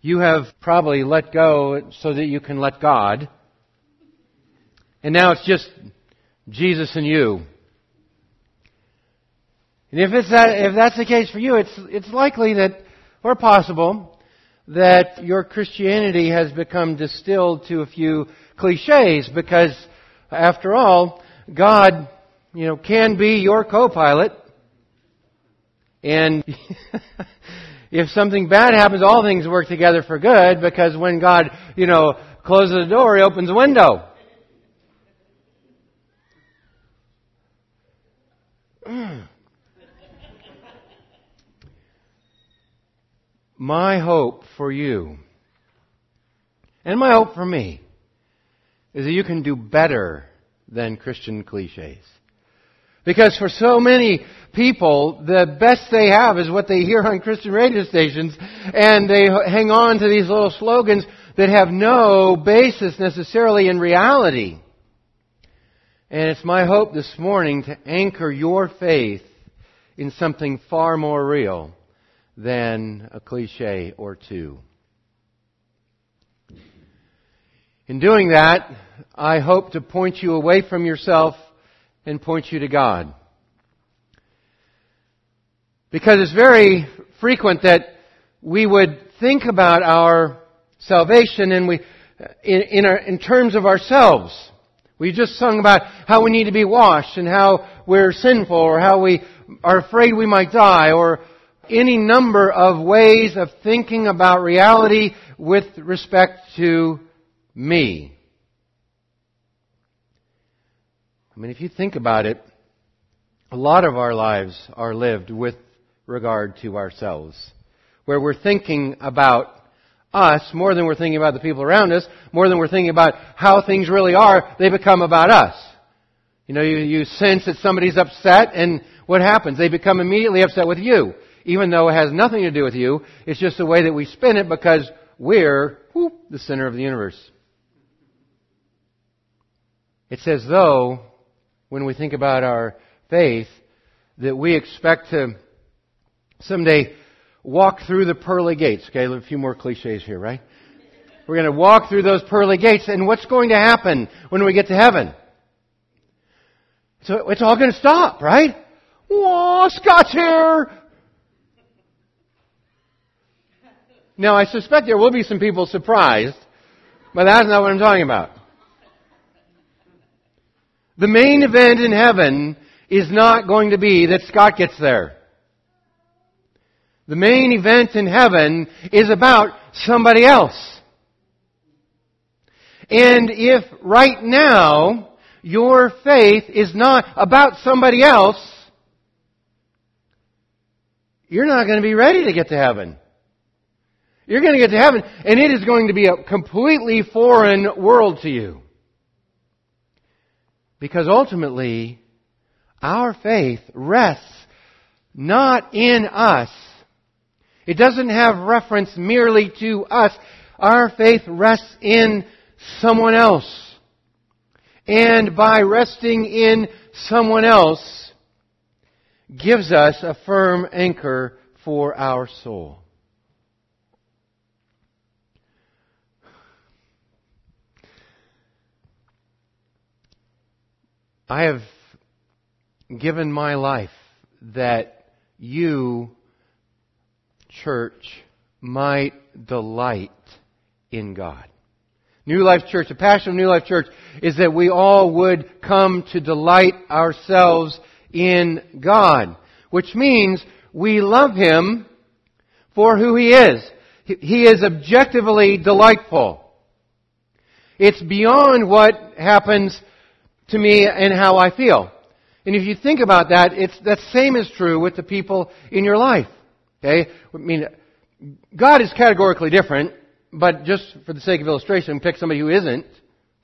you have probably let go so that you can let God. And now it's just Jesus and you. And if it's that, if that's the case for you, it's, it's likely that, or possible, that your Christianity has become distilled to a few cliches because, after all, God, you know, can be your co-pilot. And if something bad happens, all things work together for good because when God, you know, closes the door, He opens the window. my hope for you, and my hope for me, is that you can do better than Christian cliches. Because for so many people, the best they have is what they hear on Christian radio stations, and they hang on to these little slogans that have no basis necessarily in reality. And it's my hope this morning to anchor your faith in something far more real than a cliche or two. In doing that, I hope to point you away from yourself and point you to God. Because it's very frequent that we would think about our salvation and we, in, in, our, in terms of ourselves. We just sung about how we need to be washed and how we're sinful or how we are afraid we might die or any number of ways of thinking about reality with respect to me. I mean, if you think about it, a lot of our lives are lived with regard to ourselves, where we're thinking about us more than we're thinking about the people around us, more than we're thinking about how things really are, they become about us. You know, you, you sense that somebody's upset, and what happens? They become immediately upset with you even though it has nothing to do with you. It's just the way that we spin it because we're whoop, the center of the universe. It's as though, when we think about our faith, that we expect to someday walk through the pearly gates. Okay, a few more cliches here, right? We're going to walk through those pearly gates, and what's going to happen when we get to heaven? So it's all going to stop, right? Whoa, Scott's here! Now, I suspect there will be some people surprised, but that's not what I'm talking about. The main event in heaven is not going to be that Scott gets there. The main event in heaven is about somebody else. And if right now your faith is not about somebody else, you're not going to be ready to get to heaven. You're going to get to heaven, and it is going to be a completely foreign world to you. Because ultimately, our faith rests not in us. It doesn't have reference merely to us. Our faith rests in someone else. And by resting in someone else, gives us a firm anchor for our soul. I have given my life that you, church, might delight in God. New Life Church, the passion of New Life Church is that we all would come to delight ourselves in God, which means we love Him for who He is. He is objectively delightful. It's beyond what happens to me and how I feel. And if you think about that, it's that same is true with the people in your life. Okay? I mean, God is categorically different, but just for the sake of illustration, pick somebody who isn't.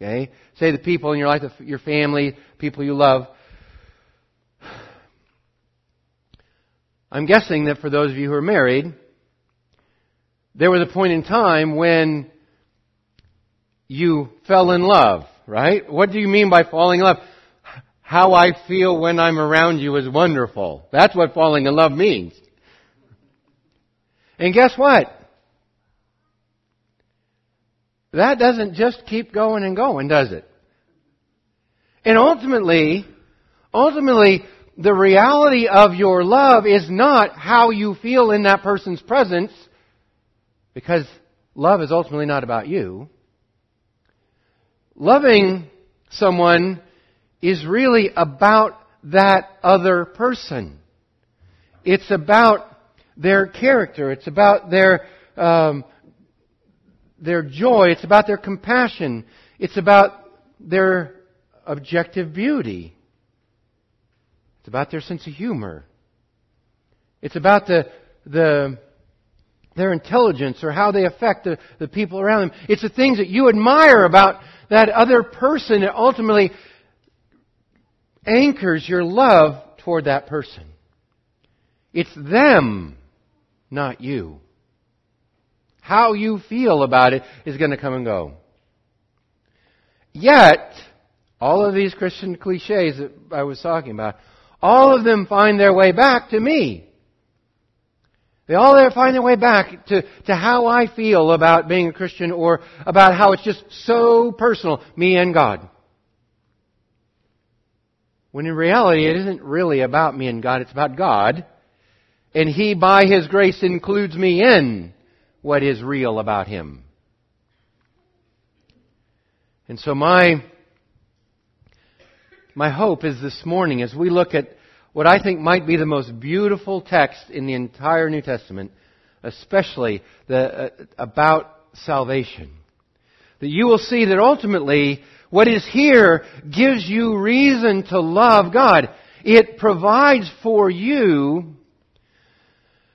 Okay? Say the people in your life, your family, people you love. I'm guessing that for those of you who are married, there was a point in time when you fell in love right? What do you mean by falling in love? How I feel when I'm around you is wonderful. That's what falling in love means. And guess what? that doesn't just keep going and going, does it? And ultimately, ultimately, the reality of your love is not how you feel in that person's presence, because love is ultimately not about you. Loving someone is really about that other person. It's about their character. It's about their um, their joy. It's about their compassion. It's about their objective beauty. It's about their sense of humor. It's about the the their intelligence or how they affect the, the people around them. It's the things that you admire about that other person that ultimately anchors your love toward that person. It's them, not you. How you feel about it is going to come and go. Yet, all of these Christian cliches that I was talking about, all of them find their way back to me. They all there find their way back to, to how I feel about being a Christian or about how it's just so personal, me and God. When in reality, it isn't really about me and God, it's about God. And He, by His grace, includes me in what is real about Him. And so my, my hope is this morning as we look at what I think might be the most beautiful text in the entire New Testament, especially the, uh, about salvation. That you will see that ultimately what is here gives you reason to love God. It provides for you,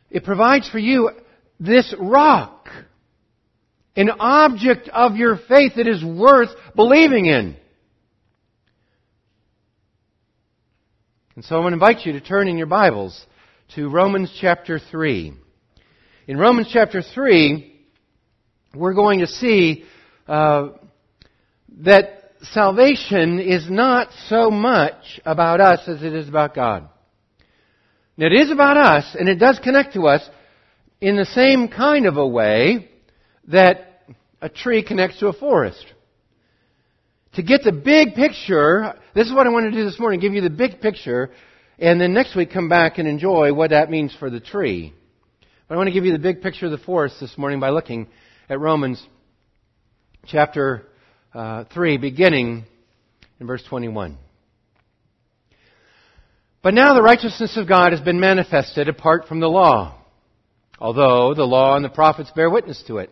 it provides for you this rock, an object of your faith that is worth believing in. And so I'm going to invite you to turn in your Bibles to Romans chapter 3. In Romans chapter 3, we're going to see uh, that salvation is not so much about us as it is about God. Now, it is about us, and it does connect to us in the same kind of a way that a tree connects to a forest to get the big picture, this is what I want to do this morning, give you the big picture, and then next week come back and enjoy what that means for the tree. But I want to give you the big picture of the forest this morning by looking at Romans chapter uh, 3, beginning in verse 21. But now the righteousness of God has been manifested apart from the law, although the law and the prophets bear witness to it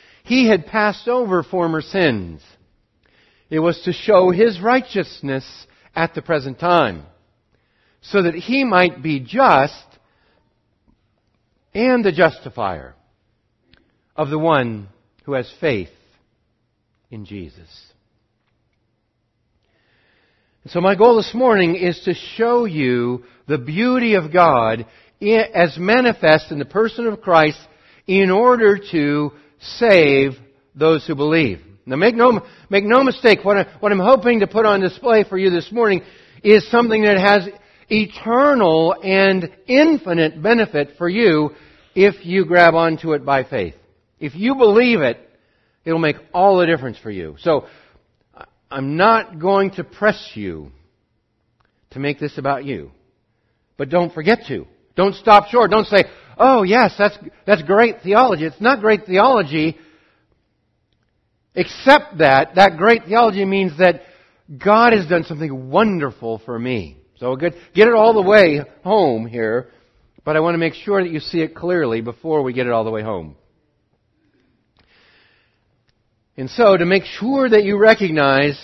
he had passed over former sins. It was to show his righteousness at the present time, so that he might be just and the justifier of the one who has faith in Jesus. so my goal this morning is to show you the beauty of God as manifest in the person of Christ in order to save those who believe. Now make no, make no mistake, what, I, what I'm hoping to put on display for you this morning is something that has eternal and infinite benefit for you if you grab onto it by faith. If you believe it, it'll make all the difference for you. So, I'm not going to press you to make this about you. But don't forget to. Don't stop short. Don't say, oh yes, that's, that's great theology. It's not great theology, except that that great theology means that God has done something wonderful for me. So good, get it all the way home here, but I want to make sure that you see it clearly before we get it all the way home. And so to make sure that you recognize,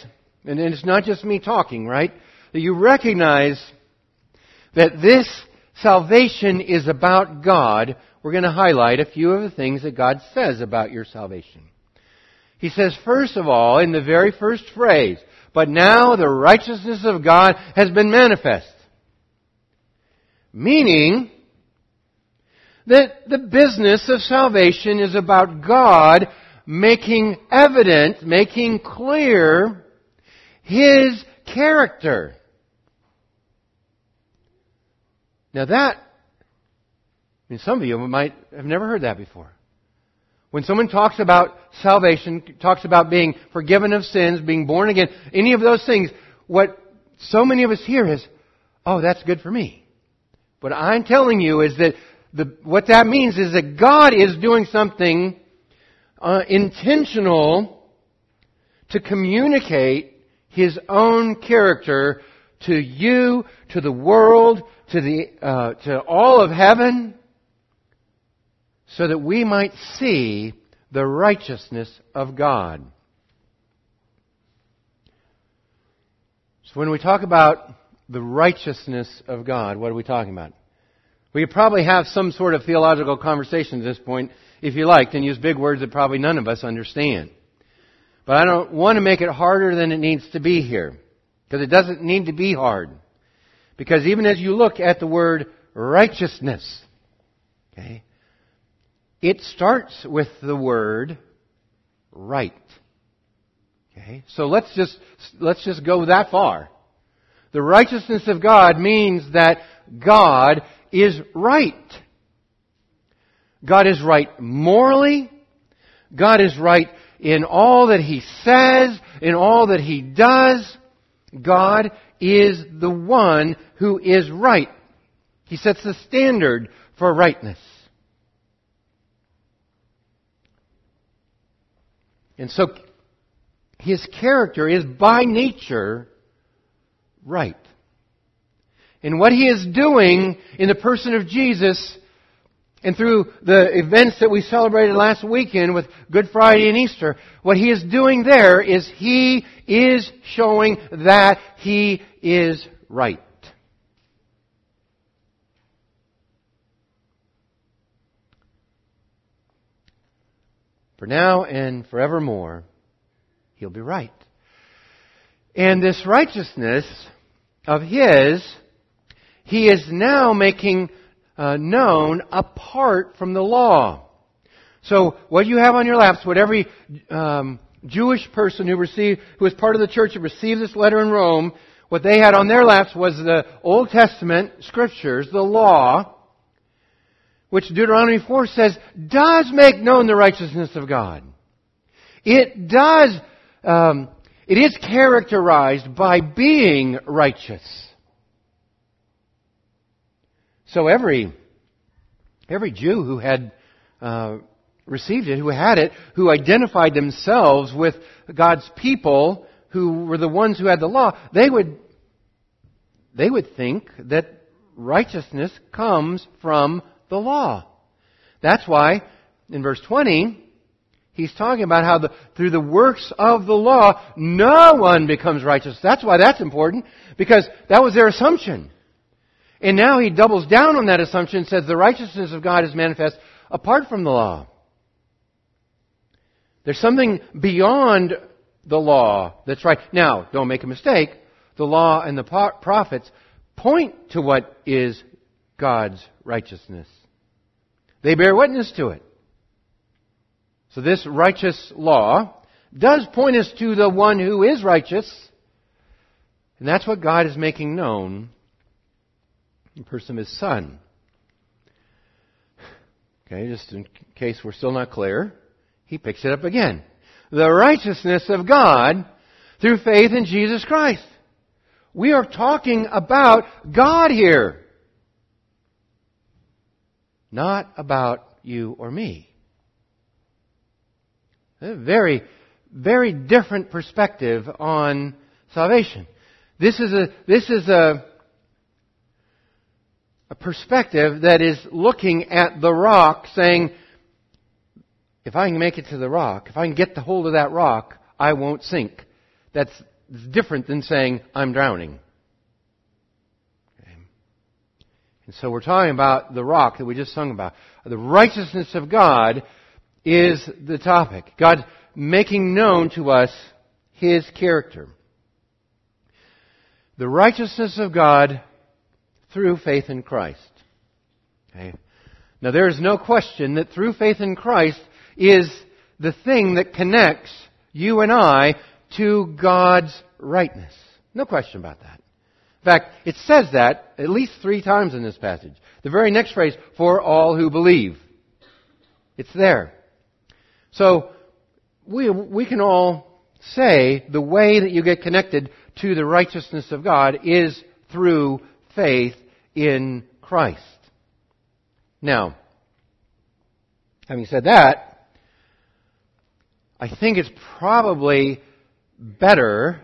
and it's not just me talking, right? That you recognize that this salvation is about God, we're going to highlight a few of the things that God says about your salvation. He says, first of all, in the very first phrase, but now the righteousness of God has been manifest. Meaning that the business of salvation is about God making evident, making clear His character. Now that, I mean, some of you might have never heard that before. When someone talks about salvation, talks about being forgiven of sins, being born again, any of those things, what so many of us hear is, oh, that's good for me. What I'm telling you is that the, what that means is that God is doing something uh, intentional to communicate His own character to you, to the world, to the uh, to all of heaven, so that we might see the righteousness of God. So when we talk about the righteousness of God, what are we talking about? We could probably have some sort of theological conversation at this point, if you liked, and use big words that probably none of us understand. But I don't want to make it harder than it needs to be here. Because it doesn't need to be hard. Because even as you look at the word righteousness, okay, it starts with the word right. Okay? So let's just, let's just go that far. The righteousness of God means that God is right. God is right morally. God is right in all that He says, in all that He does. God is the one who is right. He sets the standard for rightness. And so his character is by nature right. And what he is doing in the person of Jesus and through the events that we celebrated last weekend with Good Friday and Easter, what he is doing there is he is showing that he is right. For now and forevermore, he'll be right. And this righteousness of his, he is now making uh, known apart from the law. So what you have on your laps, what every um, Jewish person who received, who was part of the church that received this letter in Rome, what they had on their laps was the Old Testament scriptures, the law, which Deuteronomy 4 says does make known the righteousness of God. It does, um, it is characterized by being righteous. So every, every Jew who had uh, received it, who had it, who identified themselves with God's people, who were the ones who had the law, they would, they would think that righteousness comes from the law. That's why in verse 20, he's talking about how the, through the works of the law, no one becomes righteous. That's why that's important, because that was their assumption. And now he doubles down on that assumption and says the righteousness of God is manifest apart from the law. There's something beyond the law that's right. Now, don't make a mistake. The law and the prophets point to what is God's righteousness. They bear witness to it. So this righteous law does point us to the one who is righteous. And that's what God is making known person His Son. Okay, just in case we're still not clear, he picks it up again. The righteousness of God through faith in Jesus Christ. We are talking about God here not about you or me. A very, very different perspective on salvation. This is a, this is a, a perspective that is looking at the rock saying, if I can make it to the rock, if I can get the hold of that rock, I won't sink. That's different than saying, I'm drowning. And so we're talking about the rock that we just sung about. The righteousness of God is the topic. God making known to us His character. The righteousness of God through faith in Christ. Okay. Now there is no question that through faith in Christ is the thing that connects you and I to God's rightness. No question about that. In fact, it says that at least three times in this passage. The very next phrase, for all who believe. It's there. So, we, we can all say the way that you get connected to the righteousness of God is through faith in Christ. Now, having said that, I think it's probably better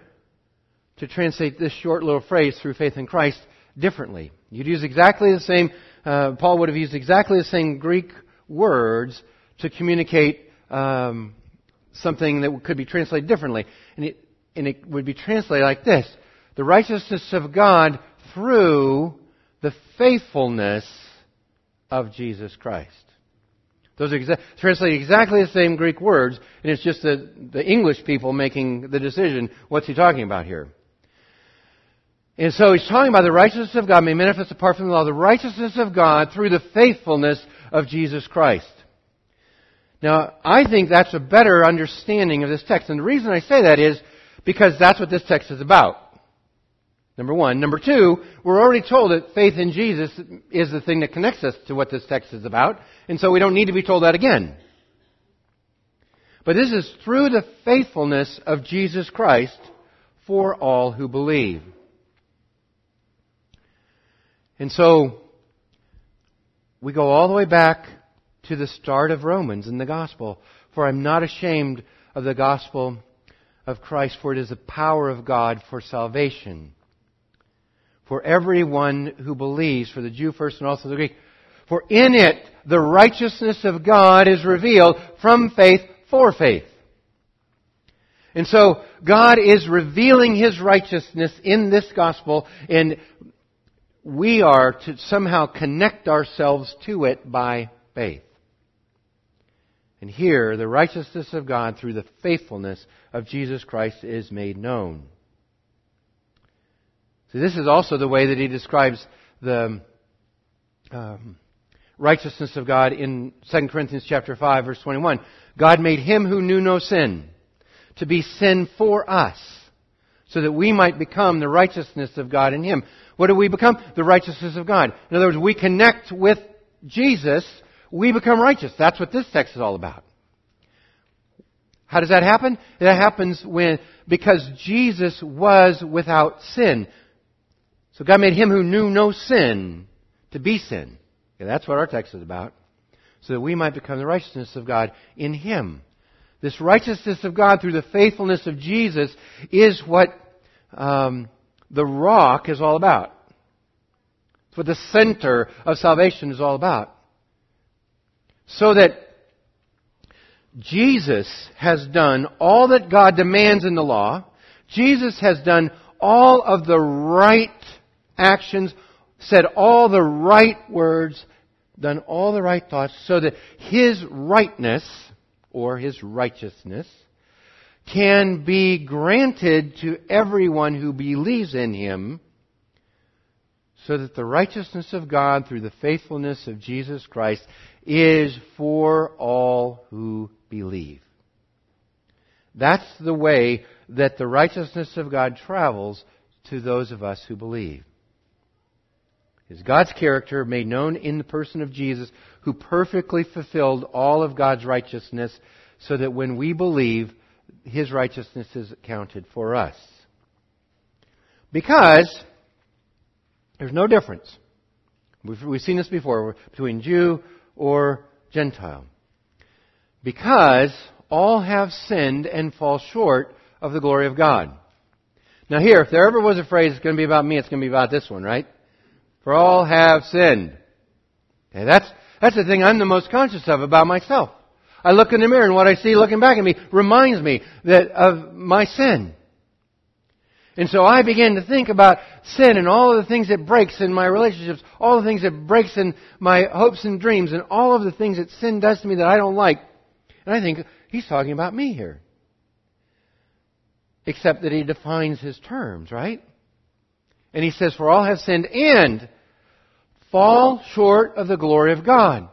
to translate this short little phrase through faith in Christ differently. You'd use exactly the same, uh, Paul would have used exactly the same Greek words to communicate um, something that could be translated differently. And it, and it would be translated like this The righteousness of God through the faithfulness of Jesus Christ. Those are exa- exactly the same Greek words, and it's just the, the English people making the decision. What's he talking about here? And so he's talking about the righteousness of God may manifest apart from the law, the righteousness of God through the faithfulness of Jesus Christ. Now, I think that's a better understanding of this text. And the reason I say that is because that's what this text is about. Number one. Number two, we're already told that faith in Jesus is the thing that connects us to what this text is about. And so we don't need to be told that again. But this is through the faithfulness of Jesus Christ for all who believe. And so, we go all the way back to the start of Romans in the gospel. For I'm not ashamed of the gospel of Christ, for it is the power of God for salvation. For everyone who believes, for the Jew first and also the Greek. For in it the righteousness of God is revealed from faith for faith. And so God is revealing His righteousness in this gospel and we are to somehow connect ourselves to it by faith. And here, the righteousness of God through the faithfulness of Jesus Christ is made known. So this is also the way that he describes the um, righteousness of God in 2 Corinthians chapter 5 verse 21. God made him who knew no sin to be sin for us so that we might become the righteousness of God in him. What do we become? The righteousness of God. In other words, we connect with Jesus, we become righteous. That's what this text is all about. How does that happen? That happens when, because Jesus was without sin. So God made him who knew no sin to be sin. Okay, that's what our text is about. So that we might become the righteousness of God in him. This righteousness of God through the faithfulness of Jesus is what um, the rock is all about. It's what the center of salvation is all about. So that Jesus has done all that God demands in the law. Jesus has done all of the right actions, said all the right words, done all the right thoughts, so that His rightness, or His righteousness, can be granted to everyone who believes in him so that the righteousness of God through the faithfulness of Jesus Christ is for all who believe. That's the way that the righteousness of God travels to those of us who believe. Is God's character made known in the person of Jesus, who perfectly fulfilled all of God's righteousness, so that when we believe, his righteousness is accounted for us. Because there's no difference. We've, we've seen this before between Jew or Gentile. Because all have sinned and fall short of the glory of God. Now here, if there ever was a phrase it's going to be about me, it's going to be about this one, right? For all have sinned. Okay, that's, that's the thing I'm the most conscious of about myself. I look in the mirror and what I see looking back at me reminds me that of my sin. And so I begin to think about sin and all of the things it breaks in my relationships, all the things it breaks in my hopes and dreams, and all of the things that sin does to me that I don't like. And I think, He's talking about me here. Except that he defines his terms, right? And he says, For all have sinned and fall short of the glory of God.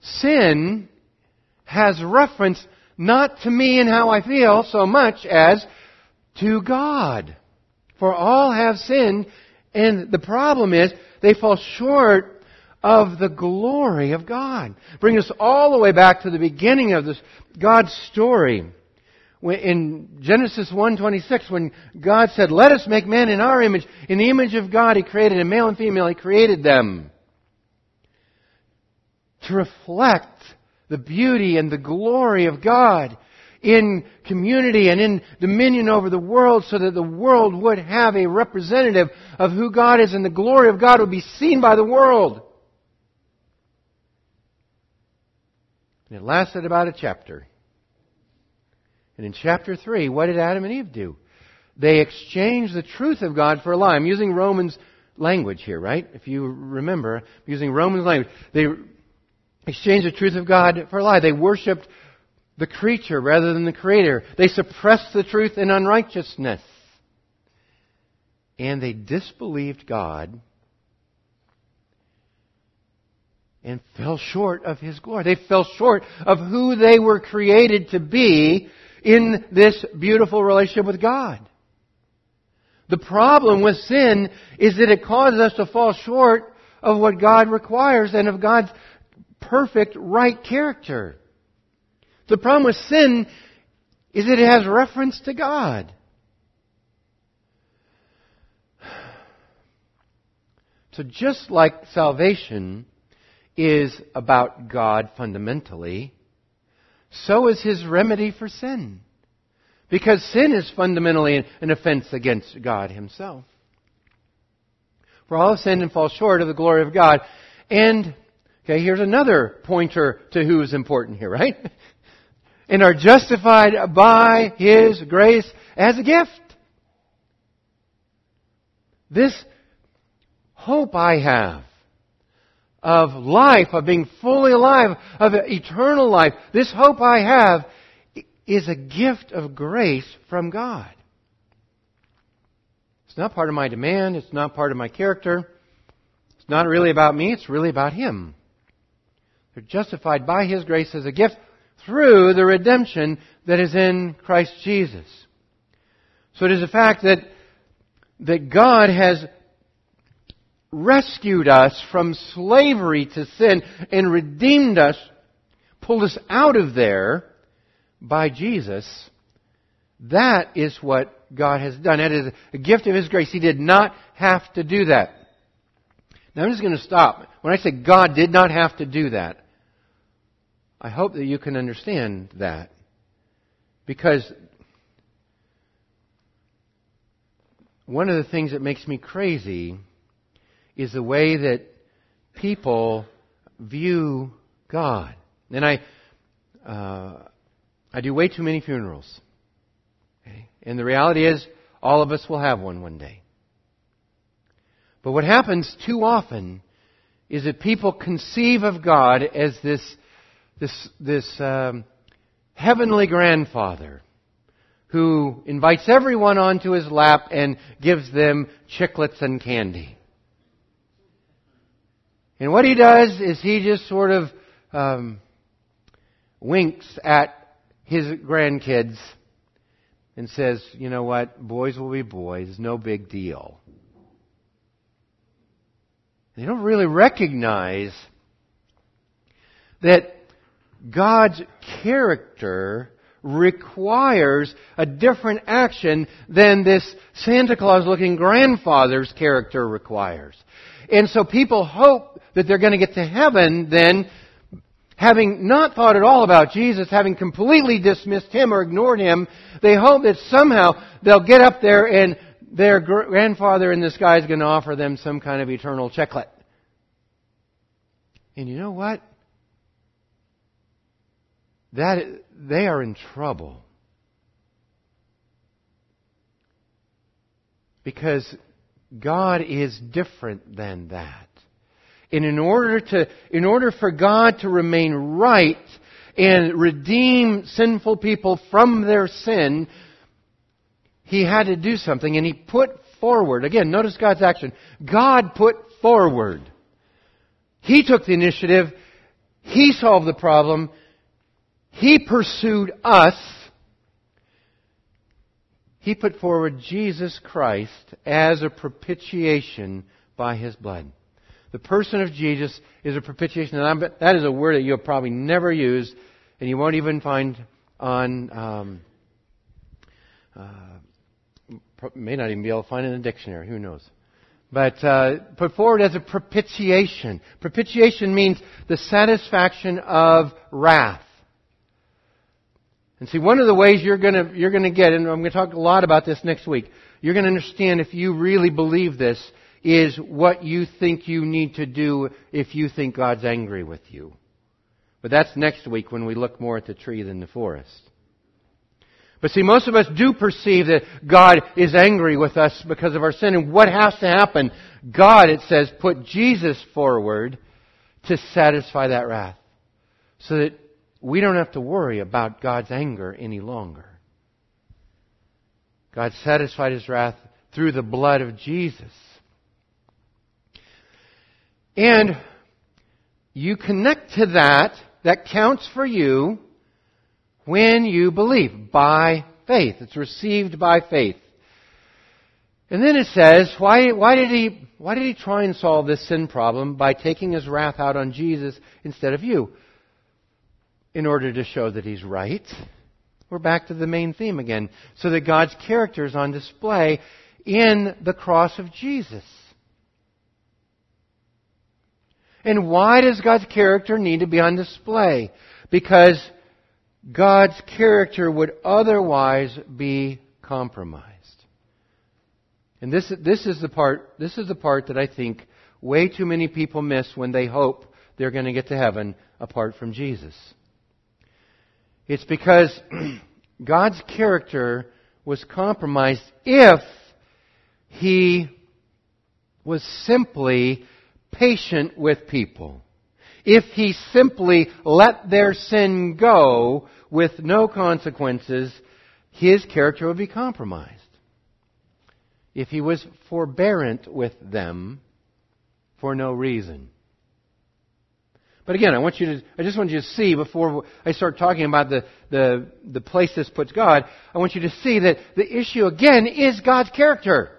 Sin has reference not to me and how I feel so much as to God. For all have sinned, and the problem is they fall short of the glory of God. Bring us all the way back to the beginning of this God's story. In Genesis 1:26 when God said, "Let us make man in our image, in the image of God he created a male and female he created them." To reflect the beauty and the glory of God in community and in dominion over the world so that the world would have a representative of who God is and the glory of God would be seen by the world. And it lasted about a chapter. And in chapter 3, what did Adam and Eve do? They exchanged the truth of God for a lie. I'm using Romans language here, right? If you remember, I'm using Romans language. They exchanged the truth of God for a lie. They worshiped the creature rather than the creator. They suppressed the truth in unrighteousness. And they disbelieved God and fell short of His glory. They fell short of who they were created to be in this beautiful relationship with God. The problem with sin is that it causes us to fall short of what God requires and of God's perfect right character. The problem with sin is that it has reference to God. So just like salvation is about God fundamentally, so is his remedy for sin. Because sin is fundamentally an offense against God himself. For all have sinned and fall short of the glory of God. And, okay, here's another pointer to who is important here, right? and are justified by his grace as a gift. This hope I have of life, of being fully alive, of eternal life, this hope I have is a gift of grace from God. It's not part of my demand. It's not part of my character. It's not really about me. It's really about Him. They're justified by His grace as a gift through the redemption that is in Christ Jesus. So it is a fact that, that God has rescued us from slavery to sin and redeemed us, pulled us out of there by Jesus, that is what God has done. That is a gift of His grace. He did not have to do that. Now I'm just going to stop. When I say God did not have to do that, I hope that you can understand that. Because one of the things that makes me crazy is the way that people view God. And I, uh, I do way too many funerals. Okay? And the reality is, all of us will have one one day. But what happens too often is that people conceive of God as this, this, this um, heavenly grandfather who invites everyone onto his lap and gives them chiclets and candy. And what he does is he just sort of um, winks at his grandkids and says, you know what, boys will be boys, no big deal. They don't really recognize that God's character requires a different action than this Santa Claus looking grandfather's character requires. And so people hope that they're going to get to heaven then having not thought at all about Jesus, having completely dismissed him or ignored him, they hope that somehow they'll get up there and their grandfather in the sky is going to offer them some kind of eternal chiclet. And you know what? That they are in trouble. Because God is different than that. And in order to, in order for God to remain right and redeem sinful people from their sin, he had to do something and he put forward, again, notice God's action. God put forward. He took the initiative. He solved the problem. He pursued us. He put forward Jesus Christ as a propitiation by His blood. The person of Jesus is a propitiation. And that is a word that you'll probably never use, and you won't even find on, um, uh, may not even be able to find in a dictionary. Who knows? But uh, put forward as a propitiation. Propitiation means the satisfaction of wrath. And see, one of the ways you're going you're to get, and I'm going to talk a lot about this next week, you're going to understand if you really believe this, is what you think you need to do if you think God's angry with you. But that's next week when we look more at the tree than the forest. But see, most of us do perceive that God is angry with us because of our sin. And what has to happen? God, it says, put Jesus forward to satisfy that wrath. So that we don't have to worry about God's anger any longer. God satisfied his wrath through the blood of Jesus. And you connect to that, that counts for you when you believe by faith. It's received by faith. And then it says, why, why, did he, why did he try and solve this sin problem by taking his wrath out on Jesus instead of you? In order to show that he's right. We're back to the main theme again. So that God's character is on display in the cross of Jesus. And why does God's character need to be on display? Because God's character would otherwise be compromised. And this, this is the part, this is the part that I think way too many people miss when they hope they're going to get to heaven apart from Jesus. It's because God's character was compromised if he was simply patient with people. If he simply let their sin go with no consequences, his character would be compromised. If he was forbearant with them for no reason. But again, I want you to, I just want you to see before I start talking about the, the, the place this puts God, I want you to see that the issue again is God's character.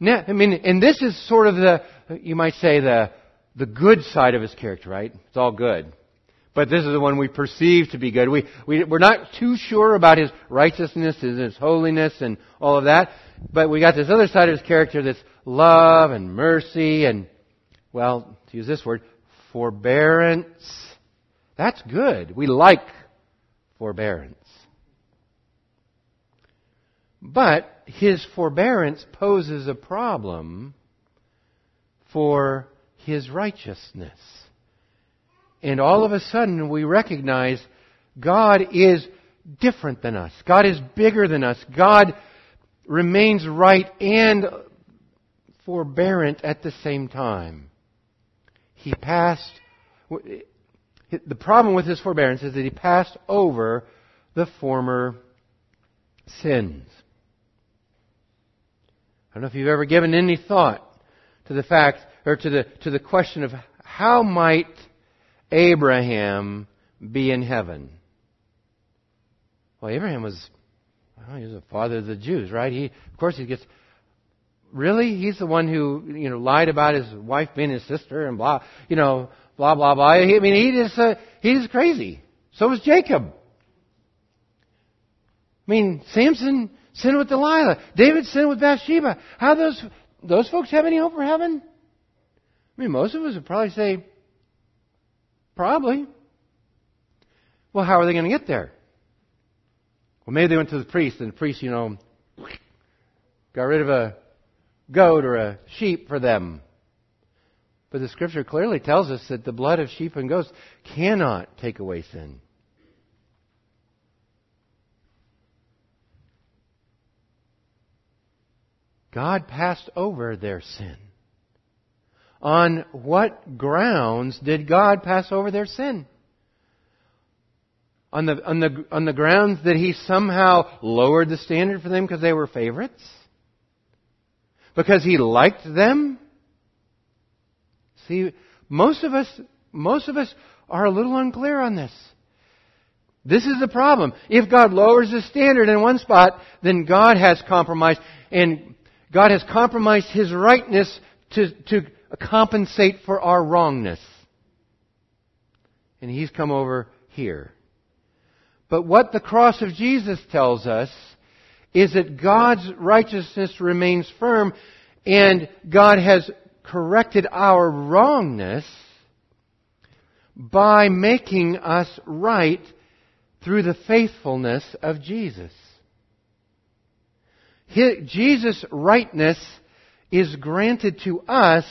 Now, I mean, and this is sort of the, you might say, the, the good side of his character, right? It's all good. But this is the one we perceive to be good. We, we, we're not too sure about his righteousness and his holiness and all of that. But we got this other side of his character that's love and mercy and, well, to use this word, forbearance. That's good. We like forbearance. But his forbearance poses a problem for his righteousness. And all of a sudden we recognize God is different than us. God is bigger than us. God remains right and forbearant at the same time. He passed, the problem with his forbearance is that he passed over the former sins. I don't know if you've ever given any thought to the fact, or to the, to the question of how might Abraham be in heaven? Well, Abraham was, well, he was the father of the Jews, right? He, of course, he gets, really? He's the one who, you know, lied about his wife being his sister and blah, you know, blah, blah, blah. I mean, he just, uh, he's crazy. So was Jacob. I mean, Samson sinned with Delilah. David sinned with Bathsheba. How those those folks have any hope for heaven? I mean, most of us would probably say, probably. Well, how are they going to get there? Well, maybe they went to the priest, and the priest, you know, got rid of a goat or a sheep for them. But the scripture clearly tells us that the blood of sheep and goats cannot take away sin. God passed over their sin. On what grounds did God pass over their sin? On the, on the, on the grounds that he somehow lowered the standard for them because they were favorites? Because he liked them? See, most of us, most of us are a little unclear on this. This is the problem. If God lowers the standard in one spot, then God has compromised, and God has compromised His rightness to, to compensate for our wrongness. And He's come over here. But what the cross of Jesus tells us is that God's righteousness remains firm and God has corrected our wrongness by making us right through the faithfulness of Jesus. Jesus' rightness is granted to us,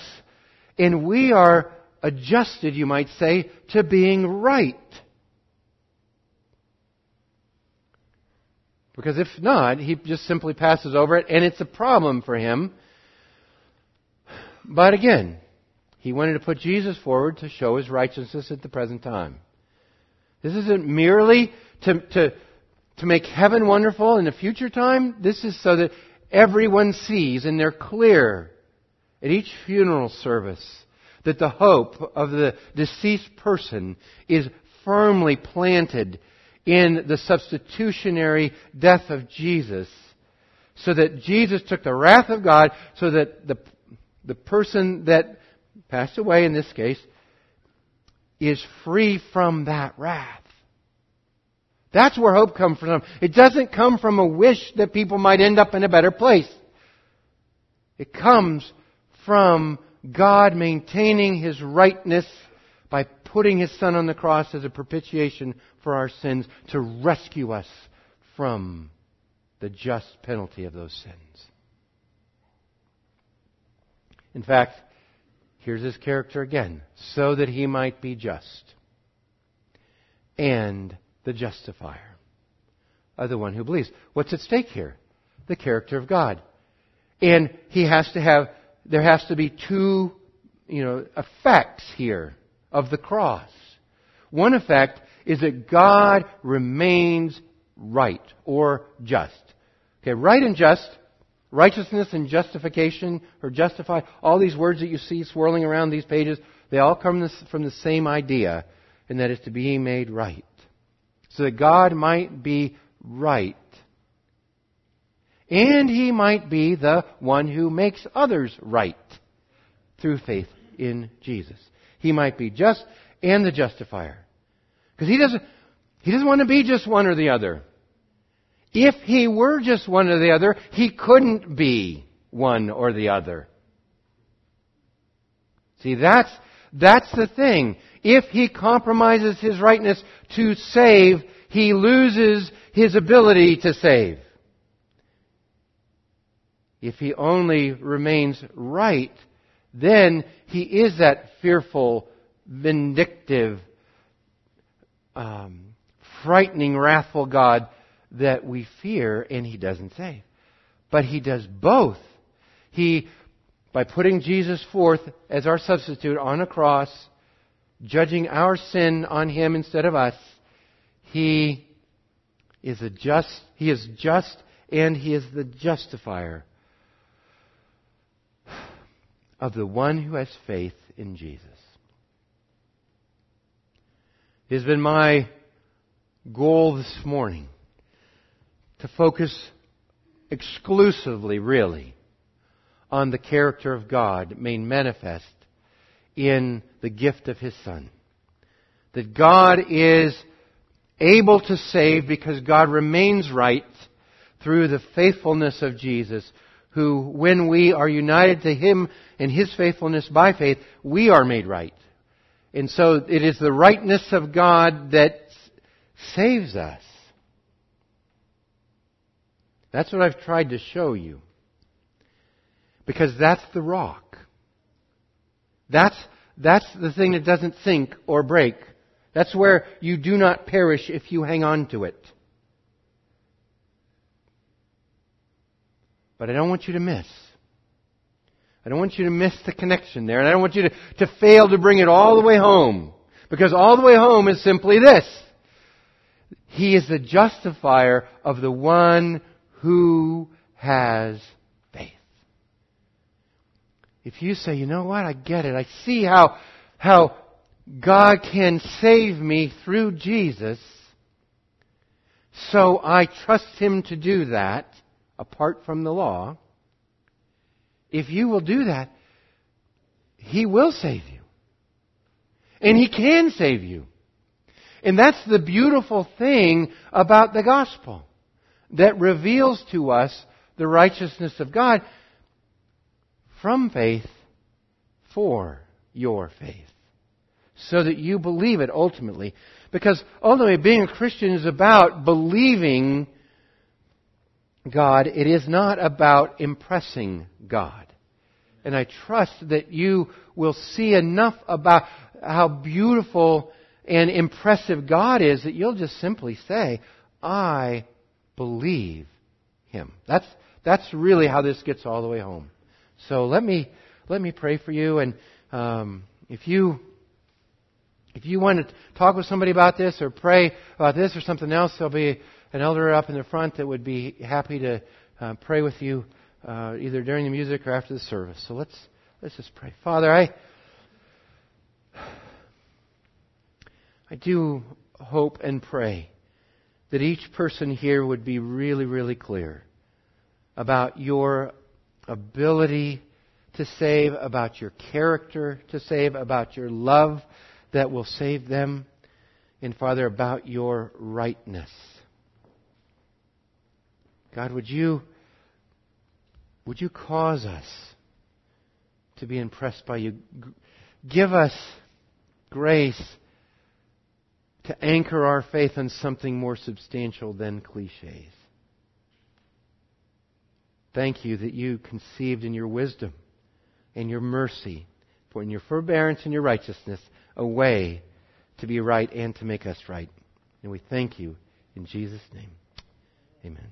and we are adjusted, you might say, to being right. Because if not, he just simply passes over it, and it's a problem for him. But again, he wanted to put Jesus forward to show his righteousness at the present time. This isn't merely to, to, to make heaven wonderful in the future time. This is so that everyone sees and they're clear at each funeral service that the hope of the deceased person is firmly planted in the substitutionary death of Jesus so that Jesus took the wrath of God so that the, the person that passed away in this case is free from that wrath. That's where hope comes from. It doesn't come from a wish that people might end up in a better place. It comes from God maintaining His rightness by putting His Son on the cross as a propitiation for our sins to rescue us from the just penalty of those sins. In fact, here's his character again so that he might be just and the justifier the one who believes. What's at stake here? The character of God. And he has to have, there has to be two, you know, effects here of the cross. One effect is that God remains right or just. Okay, right and just, righteousness and justification or justify, all these words that you see swirling around these pages, they all come from the same idea, and that is to be made right so that God might be right. And he might be the one who makes others right through faith in Jesus. He might be just and the justifier. Because he doesn't, he doesn't want to be just one or the other. If he were just one or the other, he couldn't be one or the other. See, that's, that's the thing. If he compromises his rightness to save, he loses his ability to save. If he only remains right, then he is that fearful, vindictive, um, frightening, wrathful God that we fear and he doesn't save. But he does both. He, by putting Jesus forth as our substitute on a cross, judging our sin on him instead of us, he is a just, he is just and he is the justifier of the one who has faith in Jesus. It has been my goal this morning to focus exclusively, really, on the character of God made manifest in the gift of His Son. That God is able to save because God remains right through the faithfulness of Jesus, who, when we are united to Him in His faithfulness by faith, we are made right. And so it is the rightness of God that saves us. That's what I've tried to show you. Because that's the rock. That's, that's the thing that doesn't sink or break. That's where you do not perish if you hang on to it. But I don't want you to miss. I don't want you to miss the connection there, and I don't want you to, to fail to bring it all the way home. Because all the way home is simply this He is the justifier of the one who has. If you say, you know what, I get it. I see how, how God can save me through Jesus, so I trust Him to do that, apart from the law. If you will do that, He will save you. And He can save you. And that's the beautiful thing about the gospel that reveals to us the righteousness of God from faith for your faith. So that you believe it ultimately. Because ultimately being a Christian is about believing God. It is not about impressing God. And I trust that you will see enough about how beautiful and impressive God is that you'll just simply say, I believe Him. That's, that's really how this gets all the way home. So let me, let me pray for you. And um, if you if you want to talk with somebody about this or pray about this or something else, there'll be an elder up in the front that would be happy to uh, pray with you uh, either during the music or after the service. So let's let's just pray. Father, I I do hope and pray that each person here would be really, really clear about your ability to save, about your character to save, about your love that will save them, and Father, about your rightness. God, would you, would you cause us to be impressed by you? Give us grace to anchor our faith on something more substantial than cliches. Thank you that you conceived in your wisdom and your mercy, for in your forbearance and your righteousness, a way to be right and to make us right. And we thank you in Jesus' name. Amen.